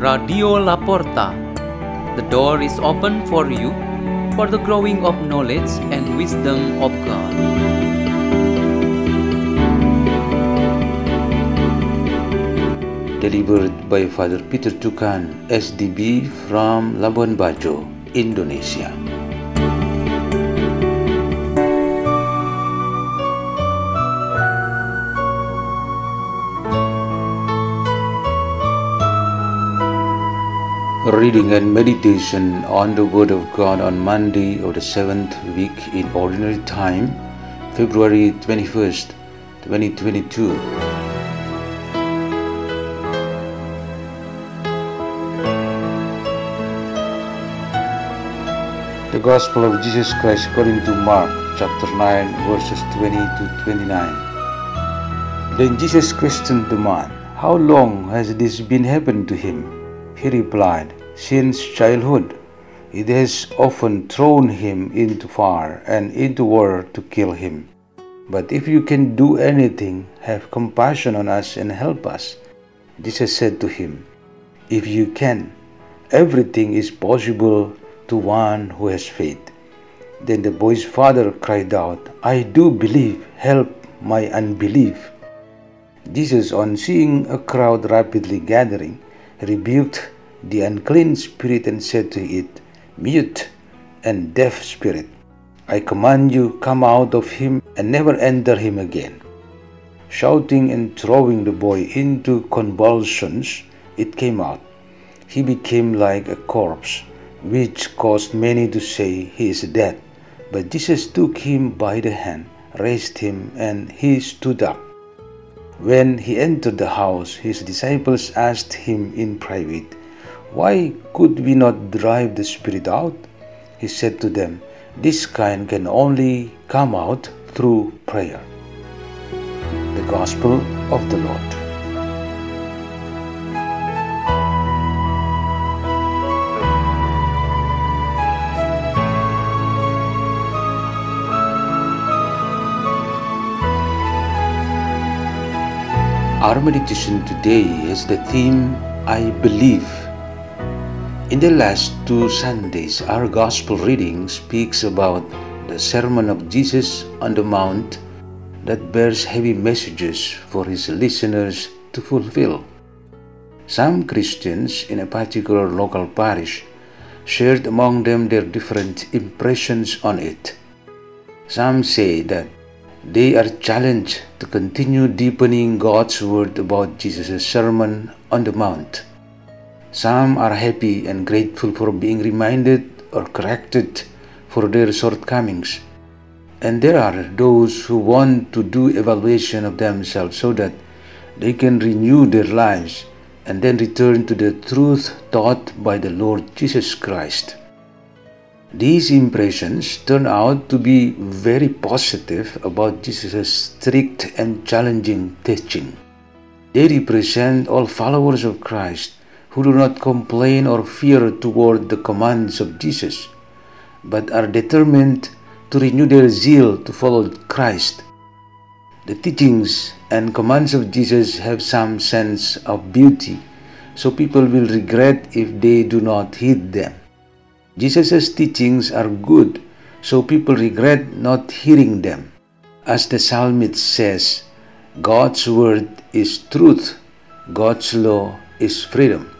Radio Laporta. The door is open for you for the growing of knowledge and wisdom of God. Delivered by Father Peter Tukan, SDB from Labuan Bajo, Indonesia. Reading and meditation on the Word of God on Monday of the seventh week in Ordinary Time, February 21st, 2022. The Gospel of Jesus Christ according to Mark chapter 9 verses 20 to 29. Then Jesus questioned the man, How long has this been happening to him? He replied, Since childhood. It has often thrown him into fire and into water to kill him. But if you can do anything, have compassion on us and help us. Jesus said to him, If you can, everything is possible to one who has faith. Then the boy's father cried out, I do believe, help my unbelief. Jesus, on seeing a crowd rapidly gathering, rebuked the unclean spirit and said to it, Mute and deaf spirit, I command you, come out of him and never enter him again. Shouting and throwing the boy into convulsions, it came out. He became like a corpse which caused many to say he is dead. But Jesus took him by the hand, raised him, and he stood up. When he entered the house, his disciples asked him in private, Why could we not drive the spirit out? He said to them, This kind can only come out through prayer. The Gospel of the Lord. Our meditation today is the theme I believe. In the last two Sundays, our gospel reading speaks about the sermon of Jesus on the Mount that bears heavy messages for his listeners to fulfill. Some Christians in a particular local parish shared among them their different impressions on it. Some say that they are challenged to continue deepening God's word about Jesus' Sermon on the Mount. Some are happy and grateful for being reminded or corrected for their shortcomings. And there are those who want to do evaluation of themselves so that they can renew their lives and then return to the truth taught by the Lord Jesus Christ. These impressions turn out to be very positive about Jesus' strict and challenging teaching. They represent all followers of Christ who do not complain or fear toward the commands of Jesus, but are determined to renew their zeal to follow Christ. The teachings and commands of Jesus have some sense of beauty, so people will regret if they do not heed them. Jesus' teachings are good, so people regret not hearing them. As the psalmist says, God's word is truth, God's law is freedom.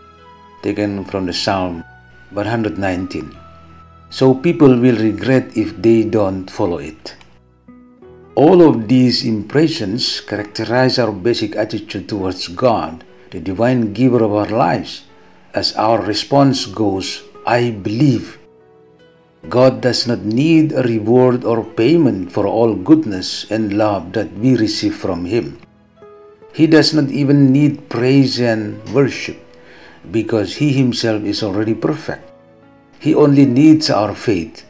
Taken from the Psalm 119. So people will regret if they don't follow it. All of these impressions characterize our basic attitude towards God, the divine giver of our lives, as our response goes I believe. God does not need a reward or payment for all goodness and love that we receive from Him. He does not even need praise and worship because He Himself is already perfect. He only needs our faith.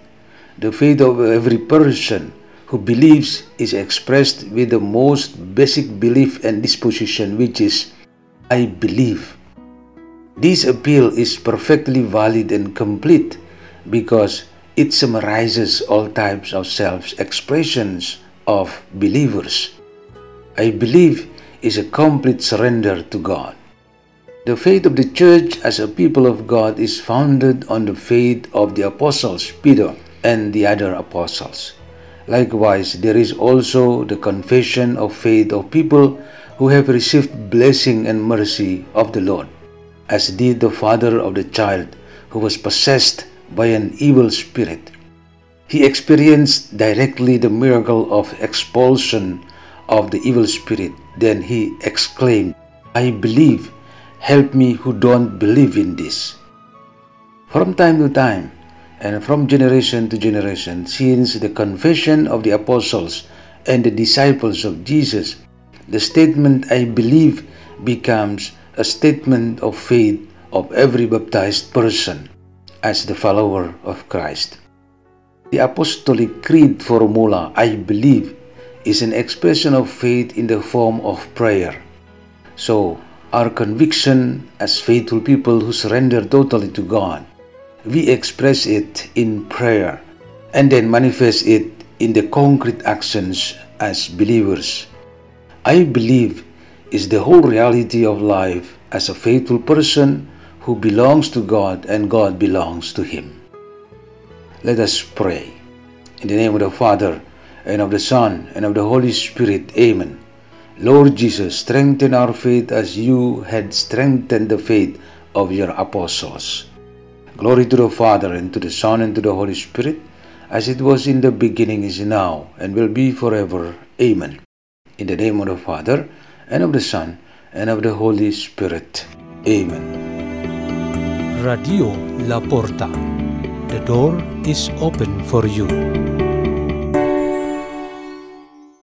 The faith of every person who believes is expressed with the most basic belief and disposition, which is, I believe. This appeal is perfectly valid and complete because it summarizes all types of self expressions of believers. I believe is a complete surrender to God. The faith of the church as a people of God is founded on the faith of the apostles Peter and the other apostles. Likewise, there is also the confession of faith of people who have received blessing and mercy of the Lord, as did the father of the child who was possessed by an evil spirit. He experienced directly the miracle of expulsion of the evil spirit. Then he exclaimed, I believe, help me who don't believe in this. From time to time, and from generation to generation, since the confession of the apostles and the disciples of Jesus, the statement I believe becomes a statement of faith of every baptized person as the follower of Christ. The Apostolic Creed formula, I believe, is an expression of faith in the form of prayer. So, our conviction as faithful people who surrender totally to God we express it in prayer and then manifest it in the concrete actions as believers. I believe is the whole reality of life as a faithful person who belongs to God and God belongs to him. Let us pray. In the name of the Father, and of the Son, and of the Holy Spirit. Amen. Lord Jesus, strengthen our faith as you had strengthened the faith of your apostles. Glory to the Father, and to the Son, and to the Holy Spirit, as it was in the beginning, is now, and will be forever. Amen. In the name of the Father, and of the Son, and of the Holy Spirit. Amen. Radio La Porta. The door is open for you.